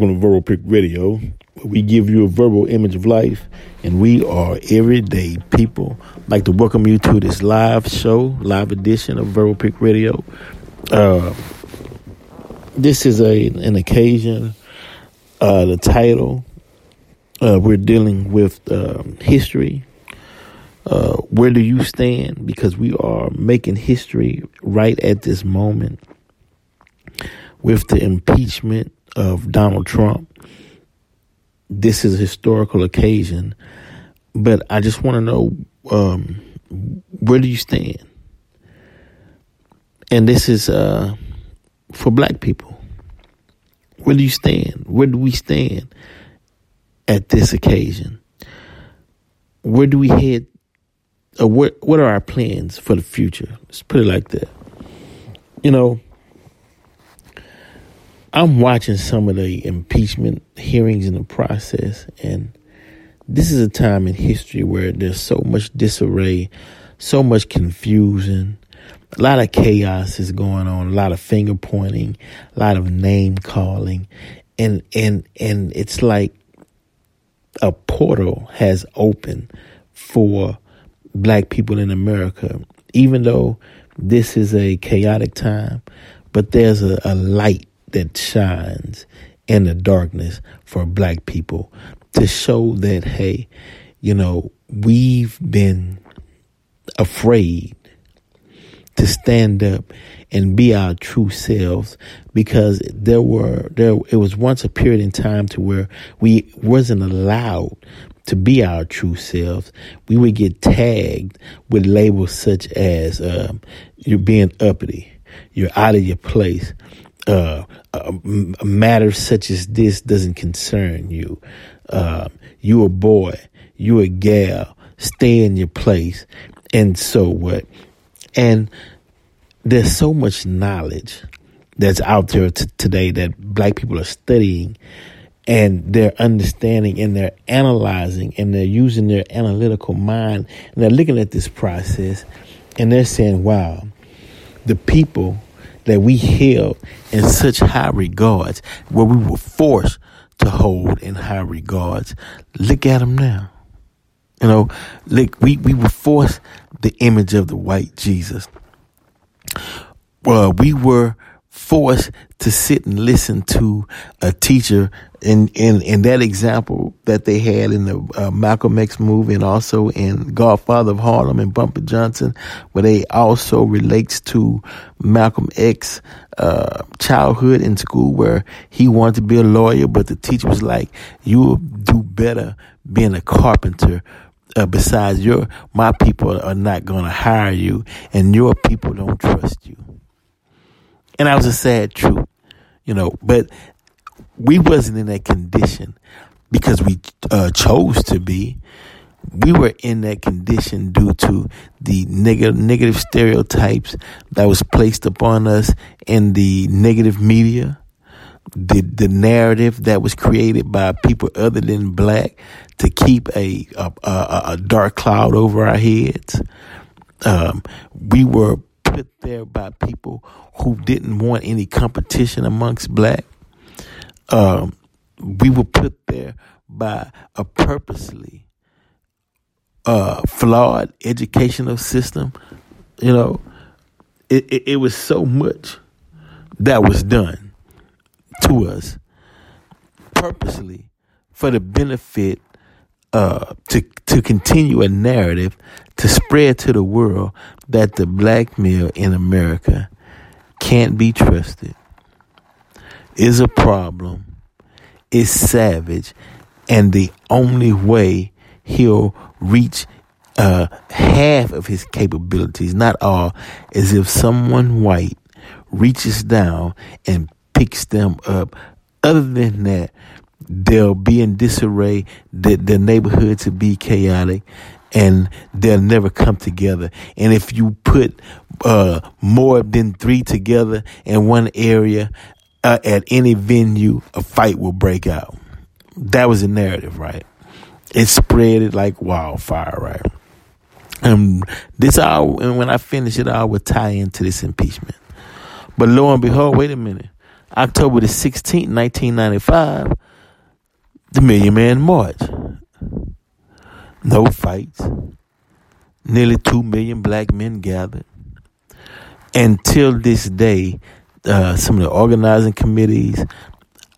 Welcome to Verbal Pick Radio. We give you a verbal image of life, and we are everyday people. I'd like to welcome you to this live show, live edition of Verbal Pick Radio. Uh, this is a an occasion. Uh, the title uh, we're dealing with um, history. Uh, where do you stand? Because we are making history right at this moment with the impeachment of Donald Trump. This is a historical occasion, but I just want to know um, where do you stand? And this is uh, for black people. Where do you stand? Where do we stand at this occasion? Where do we head? Or what, what are our plans for the future? Let's put it like that. You know, I'm watching some of the impeachment hearings in the process, and this is a time in history where there's so much disarray, so much confusion, a lot of chaos is going on, a lot of finger pointing, a lot of name calling, and and and it's like a portal has opened for black people in America, even though this is a chaotic time, but there's a, a light that shines in the darkness for black people to show that, hey, you know, we've been afraid to stand up and be our true selves because there were there it was once a period in time to where we wasn't allowed to be our true selves. We would get tagged with labels such as um, you're being uppity you're out of your place uh, uh, matters such as this doesn't concern you. Uh, you a boy, you a gal, stay in your place. And so what? And there's so much knowledge that's out there t- today that black people are studying and they're understanding and they're analyzing and they're using their analytical mind and they're looking at this process and they're saying, wow, the people that we held in such high regards, where we were forced to hold in high regards. Look at them now. You know, look, we, we were forced the image of the white Jesus. Well, we were forced to sit and listen to a teacher in in in that example that they had in the uh, Malcolm X movie and also in Godfather of Harlem and Bumpy Johnson, where they also relates to Malcolm X uh, childhood in school where he wanted to be a lawyer, but the teacher was like, "You will do better being a carpenter." Uh, besides, your my people are not going to hire you, and your people don't trust you. And that was a sad truth, you know. But we wasn't in that condition because we uh, chose to be. We were in that condition due to the negative negative stereotypes that was placed upon us in the negative media, the the narrative that was created by people other than black to keep a a, a, a dark cloud over our heads. Um, we were put there by people who didn't want any competition amongst black um, we were put there by a purposely uh, flawed educational system. You know, it, it, it was so much that was done to us purposely for the benefit uh, to to continue a narrative to spread to the world that the black male in America can't be trusted is a problem, is savage, and the only way he'll reach uh, half of his capabilities, not all, is if someone white reaches down and picks them up Other than that, they'll be in disarray, the, the neighborhoods will be chaotic, and they'll never come together. And if you put uh, more than three together in one area uh, at any venue, a fight will break out. That was the narrative, right? It spread it like wildfire, right? And this all, and when I finish it, I will tie into this impeachment. But lo and behold, wait a minute. October the 16th, 1995, the Million Man March. No fights. Nearly 2 million black men gathered. Until this day, uh, some of the organizing committees,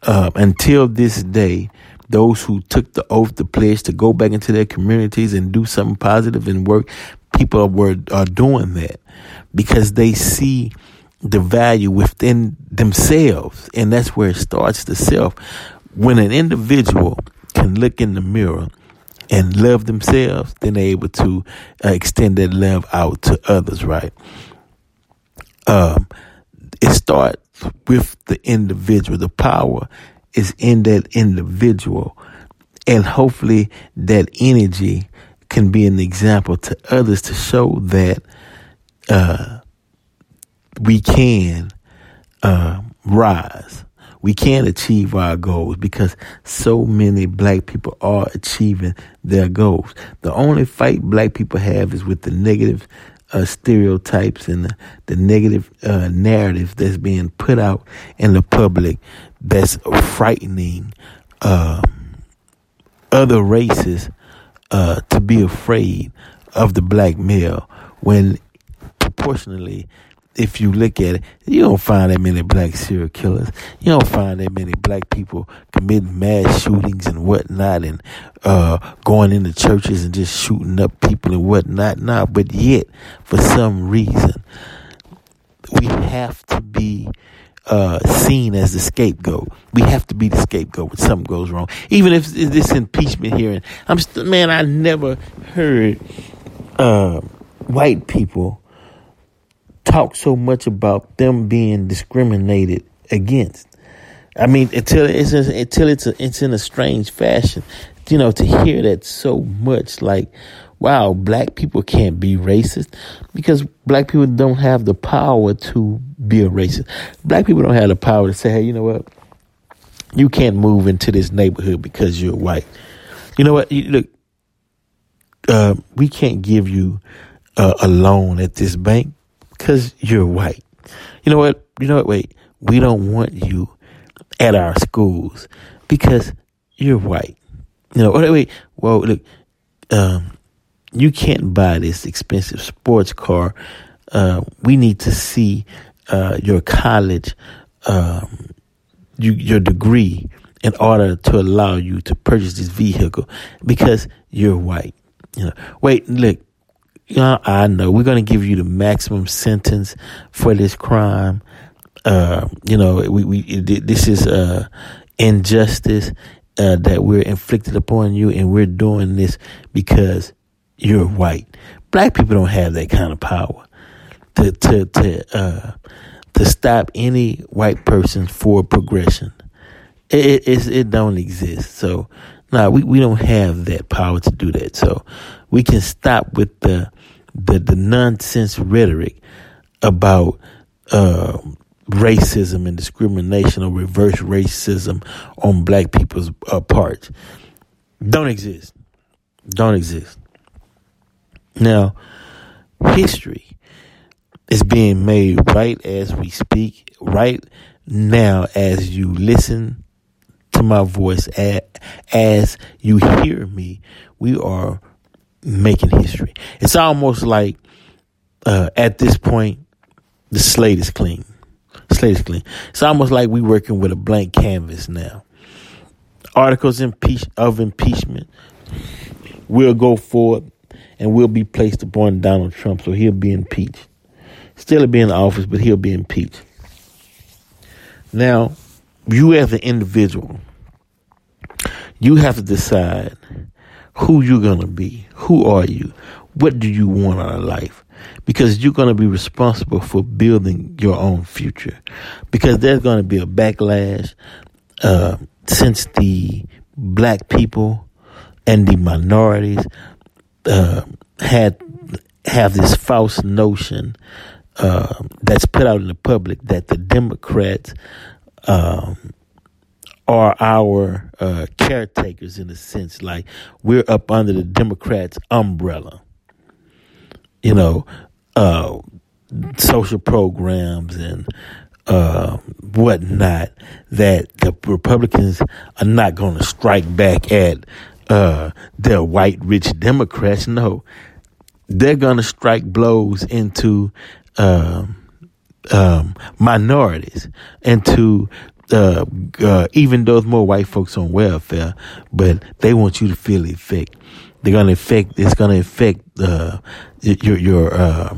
uh, until this day, those who took the oath, the pledge to go back into their communities and do something positive and work, people were are doing that because they see the value within themselves, and that's where it starts. The self, when an individual can look in the mirror and love themselves, then they're able to uh, extend that love out to others. Right? Um, it starts with the individual. The power is in that individual. And hopefully that energy can be an example to others to show that uh, we can uh, rise. We can achieve our goals because so many black people are achieving their goals. The only fight black people have is with the negative uh, stereotypes and the, the negative uh, narrative that's being put out in the public that's frightening uh, other races uh, to be afraid of the black male when proportionally if you look at it, you don't find that many black serial killers. You don't find that many black people committing mass shootings and whatnot and uh, going into churches and just shooting up people and whatnot. Nah, but yet, for some reason, we have to be uh, seen as the scapegoat. We have to be the scapegoat when something goes wrong. Even if this impeachment hearing, I'm st- man, I never heard uh, white people talk so much about them being discriminated against. I mean, until it's until it's a, it's in a strange fashion, you know, to hear that so much, like, wow, black people can't be racist because black people don't have the power to be a racist. Black people don't have the power to say, hey, you know what, you can't move into this neighborhood because you're white. You know what? You, look, uh, we can't give you uh, a loan at this bank because you're white. You know what? You know what? Wait, we don't want you at our schools because you're white. You know, wait, wait, well, look, um, you can't buy this expensive sports car. Uh, we need to see uh, your college, um, you, your degree, in order to allow you to purchase this vehicle because you're white. You know, wait, look, yeah, I know we're going to give you the maximum sentence for this crime. Uh, you know, we, we this is uh, injustice uh, that we're inflicted upon you, and we're doing this because you're white. Black people don't have that kind of power to to to uh, to stop any white person for progression. It it, it don't exist. So, nah, we we don't have that power to do that. So, we can stop with the the the nonsense rhetoric about uh, racism and discrimination or reverse racism on black people's uh, parts don't exist. Don't exist. Now, history is being made right as we speak, right now as you listen to my voice, as you hear me. We are making history. It's almost like uh, at this point, the slate is clean. Slate is clean. It's almost like we're working with a blank canvas now. Articles impeach- of impeachment will go forward and will be placed upon Donald Trump, so he'll be impeached. Still be in office, but he'll be impeached. Now, you as an individual, you have to decide who you're going to be. Who are you? What do you want out of life? Because you're going to be responsible for building your own future. Because there's going to be a backlash. uh, since the black people and the minorities uh, had have this false notion uh, that's put out in the public that the Democrats um, are our uh, caretakers in a sense, like we're up under the Democrats' umbrella. You know, uh, social programs and uh, whatnot that the Republicans are not going to strike back at uh, their white rich Democrats. No, they're going to strike blows into um, um, minorities, into uh, uh, even those more white folks on welfare, but they want you to feel the effect. They're to affect. It's to affect uh, your your. Uh,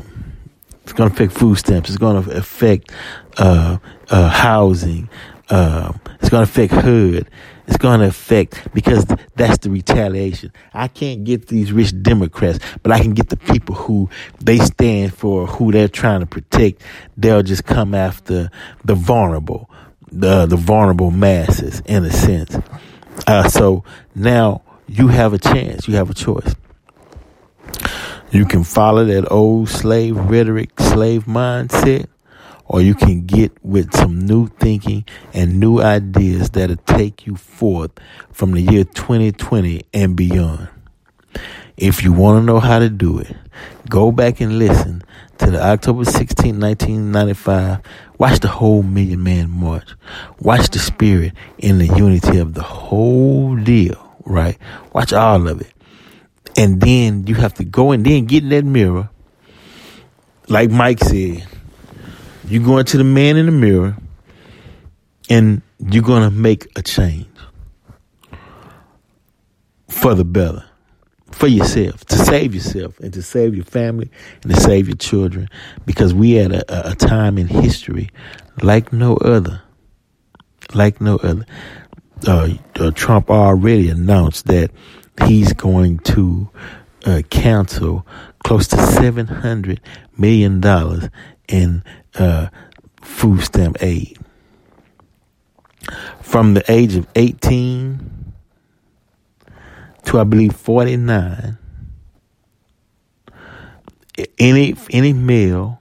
it's to affect food stamps. It's to affect uh, uh, housing. it's going to affect hood. It's to affect because that's the retaliation. I can't get these rich Democrats, but I can get the people who they stand for, who they're trying to protect. They'll just come after the vulnerable, the the vulnerable masses, in a sense. Uh, so now you have a chance. You have a choice. You can follow that old slave rhetoric, slave mindset, or you can get with some new thinking and new ideas that'll take you forth from the year 2020 and beyond. If you want to know how to do it, go back and listen to the October 16, 1995. Watch the whole Million Man March. Watch the spirit and the unity of the whole deal, right? Watch all of it. And then you have to go and then get in that mirror. Like Mike said, you're going to the man in the mirror and you're going to make a change for the better, for yourself, to save yourself and to save your family and to save your children because we at a, a time in history like no other. Like no other. Uh, uh, Trump already announced that he's going to uh, cancel close to seven hundred million dollars in uh, food stamp aid. From the age of 18 to I believe 49, any any male,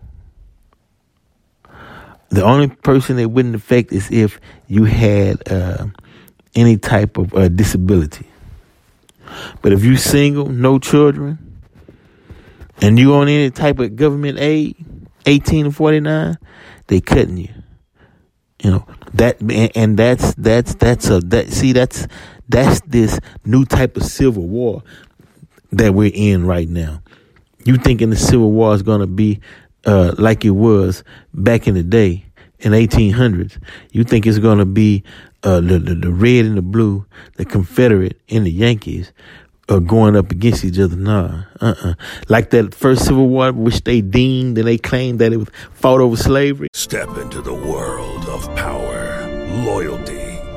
the only person that wouldn't affect is if you had uh, any type of uh, disability. But if you're single, no children, and you on any type of government aid, 18 to 49, they cutting you. You know, that, and that's, that's, that's a, that, see, that's, that's this new type of civil war that we're in right now. You thinking the civil war is going to be, uh, like it was back in the day in 1800s. You think it's going to be, uh, the, the, the red and the blue, the Confederate and the Yankees uh, going up against each other. Nah, uh-uh. Like that first Civil War, which they deemed and they claimed that it was fought over slavery. Step into the world of power, loyalty,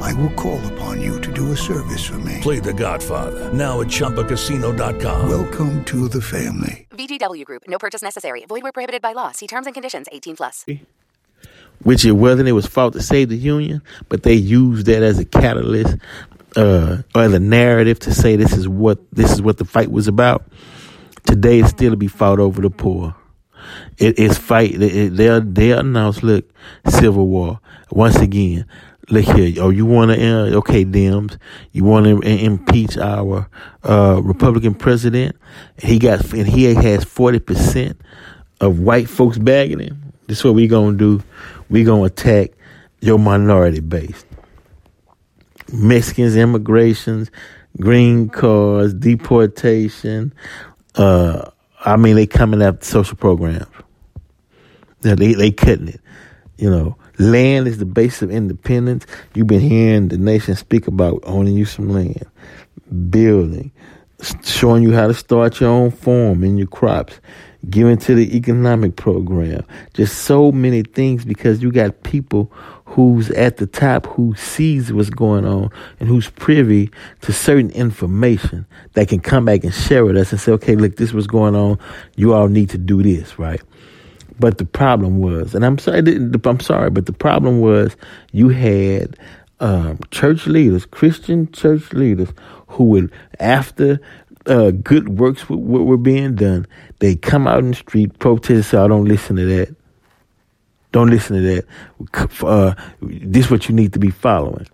I will call upon you to do a service for me. Play the Godfather, now at ChumbaCasino.com. Welcome to the family. VGW Group, no purchase necessary. Void where prohibited by law. See terms and conditions 18 plus. Which it wasn't, it was fought to save the Union, but they used that as a catalyst, uh, or as a narrative to say this is what, this is what the fight was about. Today it's still to be fought over the poor. It is fight. It, they they announced, look, civil war once again. Look here. Oh, you want to? Uh, okay, Dems. You want to impeach our uh, Republican president? He got and he has forty percent of white folks bagging him. This is what we're gonna do. We're gonna attack your minority base. Mexicans, immigrations, green cards, deportation. Uh, I mean, they coming after social programs. They they cutting it. You know, land is the base of independence. You've been hearing the nation speak about owning you some land, building, showing you how to start your own farm and your crops. giving to the economic program, just so many things because you got people who's at the top who sees what's going on and who's privy to certain information that can come back and share with us and say, okay, look, this was going on. You all need to do this, right? But the problem was, and I'm sorry, I'm sorry, but the problem was you had um, church leaders, Christian church leaders, who would, after uh, good works w- were being done, they come out in the street, protest, say, I don't listen to that. Don't listen to that. Uh, this is what you need to be following.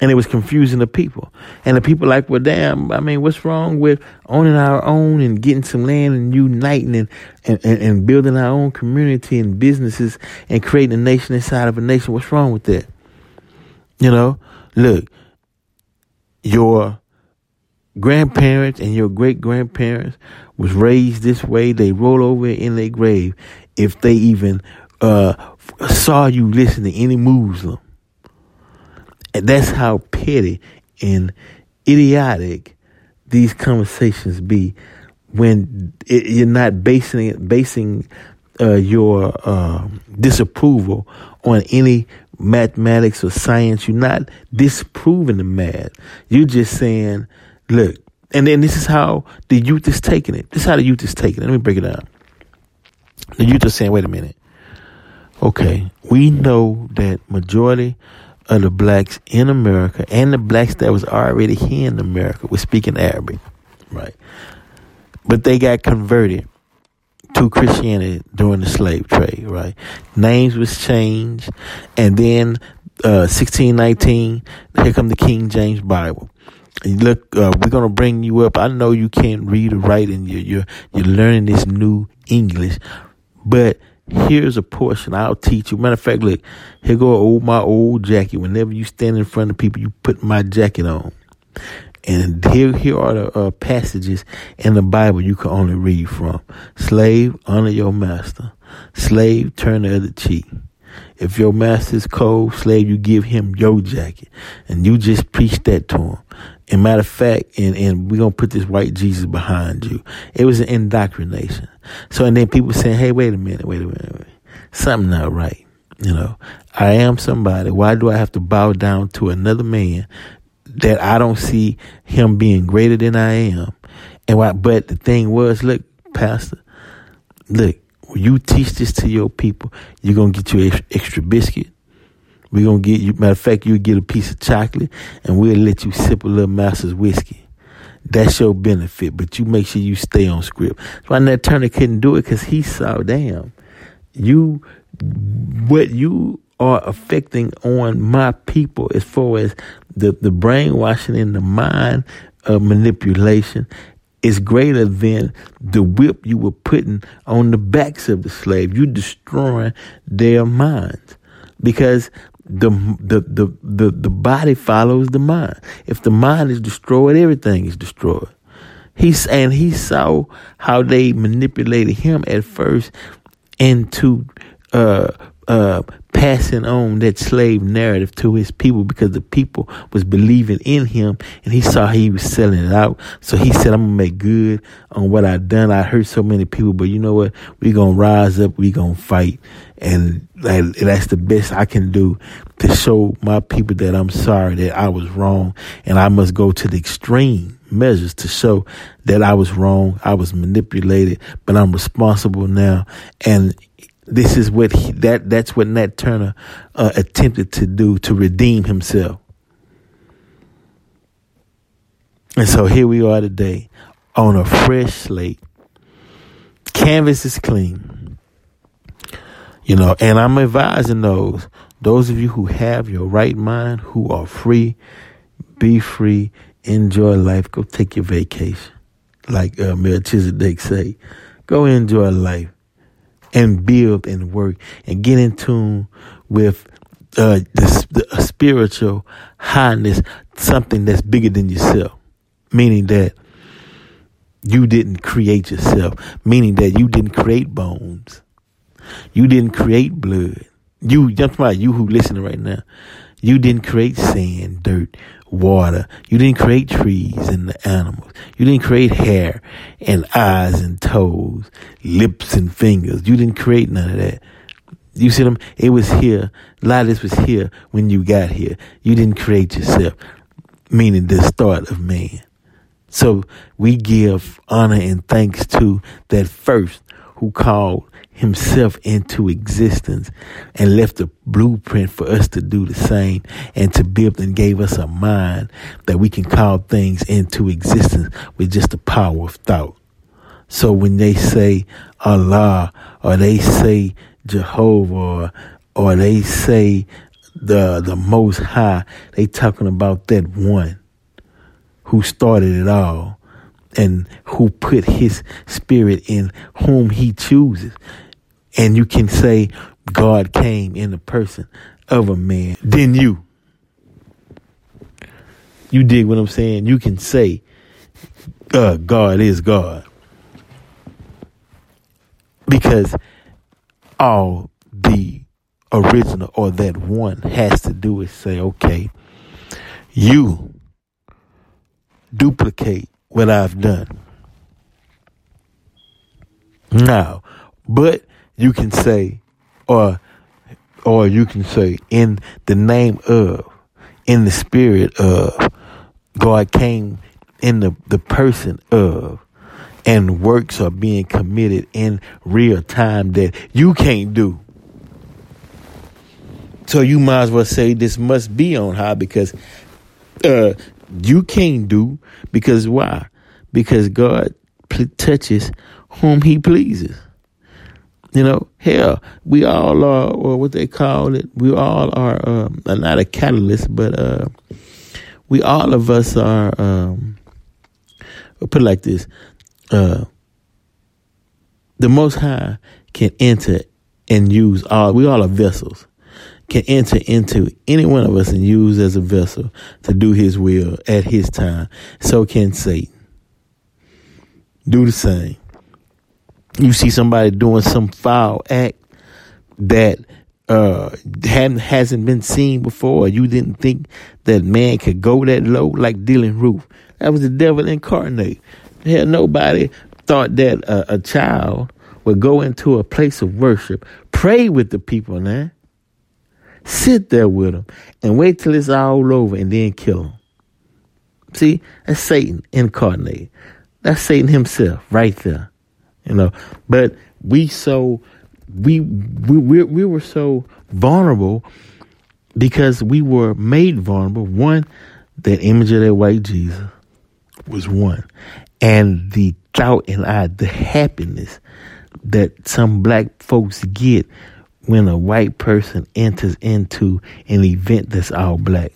And it was confusing the people. And the people like, well, damn, I mean, what's wrong with owning our own and getting some land and uniting and, and, and building our own community and businesses and creating a nation inside of a nation? What's wrong with that? You know, look, your grandparents and your great grandparents was raised this way. They roll over in their grave if they even uh, saw you listen to any Muslim. And that's how petty and idiotic these conversations be when it, you're not basing basing uh, your uh, disapproval on any mathematics or science. You're not disproving the math. You're just saying, look, and then this is how the youth is taking it. This is how the youth is taking it. Let me break it down. The youth are saying, wait a minute. Okay, we know that majority of the blacks in America and the blacks that was already here in America were speaking Arabic, right? But they got converted to Christianity during the slave trade, right? Names was changed, and then uh, 1619, here come the King James Bible. And look, uh, we're gonna bring you up. I know you can't read or write, and you're you're, you're learning this new English, but here's a portion I'll teach you. Matter of fact, look, here go old my old jacket. Whenever you stand in front of people, you put my jacket on. And here, here are the uh, passages in the Bible you can only read from. Slave, honor your master. Slave, turn the other cheek. If your master's cold, slave, you give him your jacket. And you just preach that to him. And matter of fact, and, and we're going to put this white Jesus behind you. It was an indoctrination. So, and then people saying, hey, wait a minute, wait a minute, wait. something not right. You know, I am somebody. Why do I have to bow down to another man that I don't see him being greater than I am? And why, but the thing was, look, Pastor, look, when you teach this to your people, you're going to get you extra, biscuit. We're going to get you, matter of fact, you'll get a piece of chocolate and we'll let you sip a little master's whiskey. That's your benefit, but you make sure you stay on script. why Nat Turner couldn't do it because he saw, damn, you, what you are affecting on my people as far as the, the brainwashing and the mind uh, manipulation is greater than the whip you were putting on the backs of the slave. You're destroying their minds because the, the, the, the, the body follows the mind. If the mind is destroyed, everything is destroyed. He's, and he saw how they manipulated him at first into, uh, uh, passing on that slave narrative to his people because the people was believing in him and he saw he was selling it out. So he said, I'm gonna make good on what I done. I hurt so many people, but you know what? we gonna rise up, we gonna fight. And that's the best I can do to show my people that I'm sorry that I was wrong and I must go to the extreme measures to show that I was wrong. I was manipulated, but I'm responsible now. And this is what he, that that's what Nat Turner uh, attempted to do to redeem himself. And so here we are today on a fresh slate. Canvas is clean. You know, and I'm advising those those of you who have your right mind, who are free, be free, enjoy life, go take your vacation. Like uh, Melchizedek say, go enjoy life and build and work and get in tune with uh, the, the spiritual highness, something that's bigger than yourself. Meaning that you didn't create yourself. Meaning that you didn't create bones. You didn't create blood. You, I'm you who listening right now. You didn't create sand, dirt, water. You didn't create trees and the animals. You didn't create hair and eyes and toes, lips and fingers. You didn't create none of that. You see them? It was here. A lot of this was here when you got here. You didn't create yourself, meaning the start of man. So we give honor and thanks to that first who called himself into existence and left a blueprint for us to do the same and to build and gave us a mind that we can call things into existence with just the power of thought. So when they say Allah or they say Jehovah or, or they say the the most high, they talking about that one who started it all and who put his spirit in whom he chooses. And you can say God came in the person of a man. Then you. You dig what I'm saying? You can say uh, God is God. Because all the original or that one has to do is say, okay, you duplicate what I've done. Now, but you can say, or, or you can say, in the name of, in the spirit of, God came in the, the person of, and works are being committed in real time that you can't do. So you might as well say this must be on high because uh, you can't do because why? Because God touches whom He pleases. You know, hell, we all are, or what they call it, we all are, um, not a catalyst, but uh, we all of us are, um, put it like this, uh, the Most High can enter and use all, we all are vessels, can enter into any one of us and use as a vessel to do His will at His time. So can Satan. Do the same you see somebody doing some foul act that uh hadn't hasn't been seen before, you didn't think that man could go that low like Dylann Roof. That was the devil incarnate. Hell, nobody thought that a, a child would go into a place of worship, pray with the people, man, sit there with them, and wait till it's all over and then kill them. See, that's Satan incarnate. That's Satan himself right there you know. But we so we we we, we were so vulnerable because we were made vulnerable. One, that image of that white Jesus was one, and the thought and I, the happiness that some black folks get when a white person enters into an event that's all black.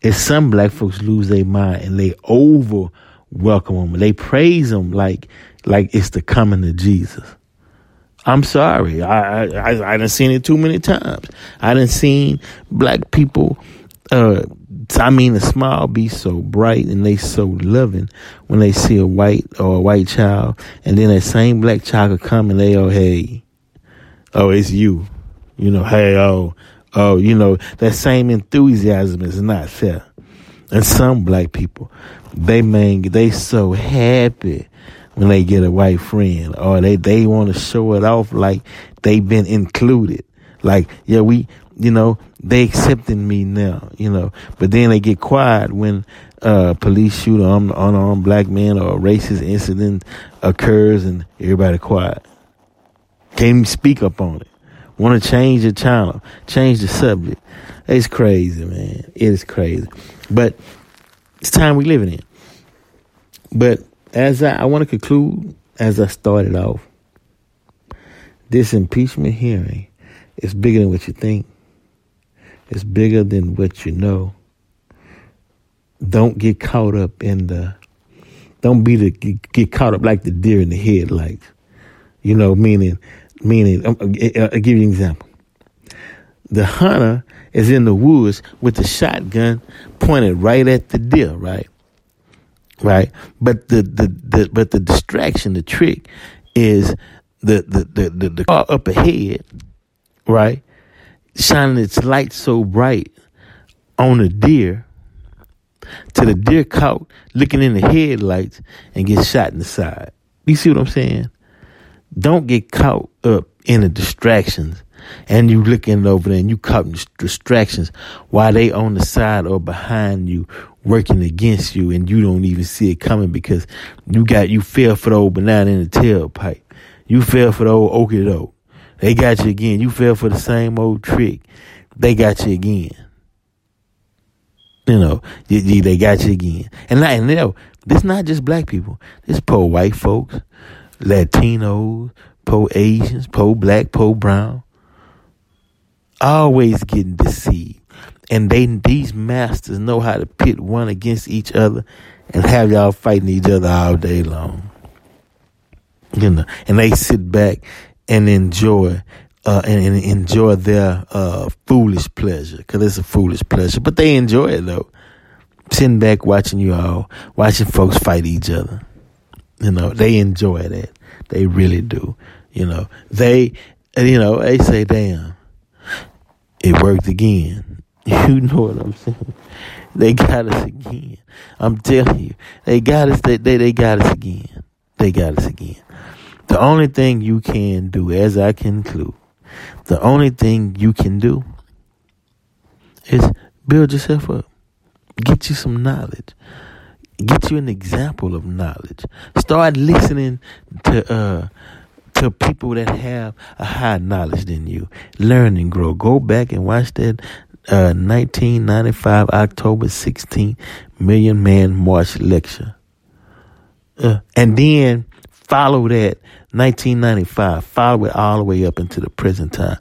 Is some black folks lose their mind and they over welcome them. They praise them like like it's the coming of Jesus. I'm sorry. I I I done seen it too many times. I done seen black people. Uh, I mean, a smile be so bright and they so loving when they see a white or a white child, and then that same black child could come and they oh hey, oh it's you, you know hey oh oh you know that same enthusiasm is not fair. And some black people, they man, they so happy when they get a white friend or they, they want to show it off like they've been included. Like, yeah, we, you know, they accepting me now, you know, but then they get quiet when, uh, police shoot an unarmed black man or a racist incident occurs and everybody quiet. Can't even speak up on it. Want to change the channel, change the subject. It's crazy, man. It is crazy. But it's time we living in. But as I, I want to conclude, as I started off, this impeachment hearing is bigger than what you think. It's bigger than what you know. Don't get caught up in the, don't be the, get caught up like the deer in the headlights. You know, meaning, meaning, I'll give you an example. The hunter is in the woods with the shotgun pointed right at the deer, right? right? But the, the, the but the distraction, the trick is the the the the, the car up ahead, right? Shining its light so bright on a deer to the deer caught looking in the headlights and get shot in the side. You see what I'm saying? Don't get caught up in the distractions and you looking over there and you caught in distractions while they on the side or behind you working against you and you don't even see it coming because you got you fell for the old banana in the tailpipe. You fell for the old okie doke. They got you again. You fell for the same old trick. They got you again. You know, they got you again. And, not, and you know, this not just black people. This poor white folks, Latinos, poor Asians, poor black, poor brown. Always getting deceived. And they these masters know how to pit one against each other and have y'all fighting each other all day long. You know, and they sit back and enjoy uh, and, and, enjoy their uh, foolish pleasure because it's a foolish pleasure, but they enjoy it though. Sitting back watching you all, watching folks fight each other. You know, they enjoy that. They really do. You know, they, you know, they say, damn, it worked again. You know what I'm saying? They got us again. I'm telling you, they got us. They, they, they got us again. They got us again. The only thing you can do, as I conclude, the only thing you can do is build yourself up. Get you some knowledge. Get you an example of knowledge. Start listening to uh to people that have a higher knowledge than you. Learn and grow. Go back and watch that uh, 1995 October 16th Million Man March lecture. Uh, and then follow that 1995, follow it all the way up into the present time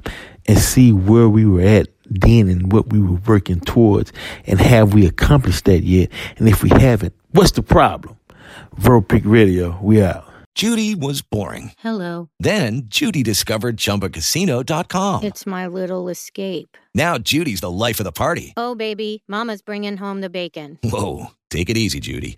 and see where we were at then and what we were working towards and have we accomplished that yet? And if we haven't, what's the problem? Verbal Pick Radio, we out. Judy was boring. Hello. Then Judy discovered ChumbaCasino.com. It's my little escape. Now Judy's the life of the party. Oh, baby, mama's bringing home the bacon. Whoa, take it easy, Judy.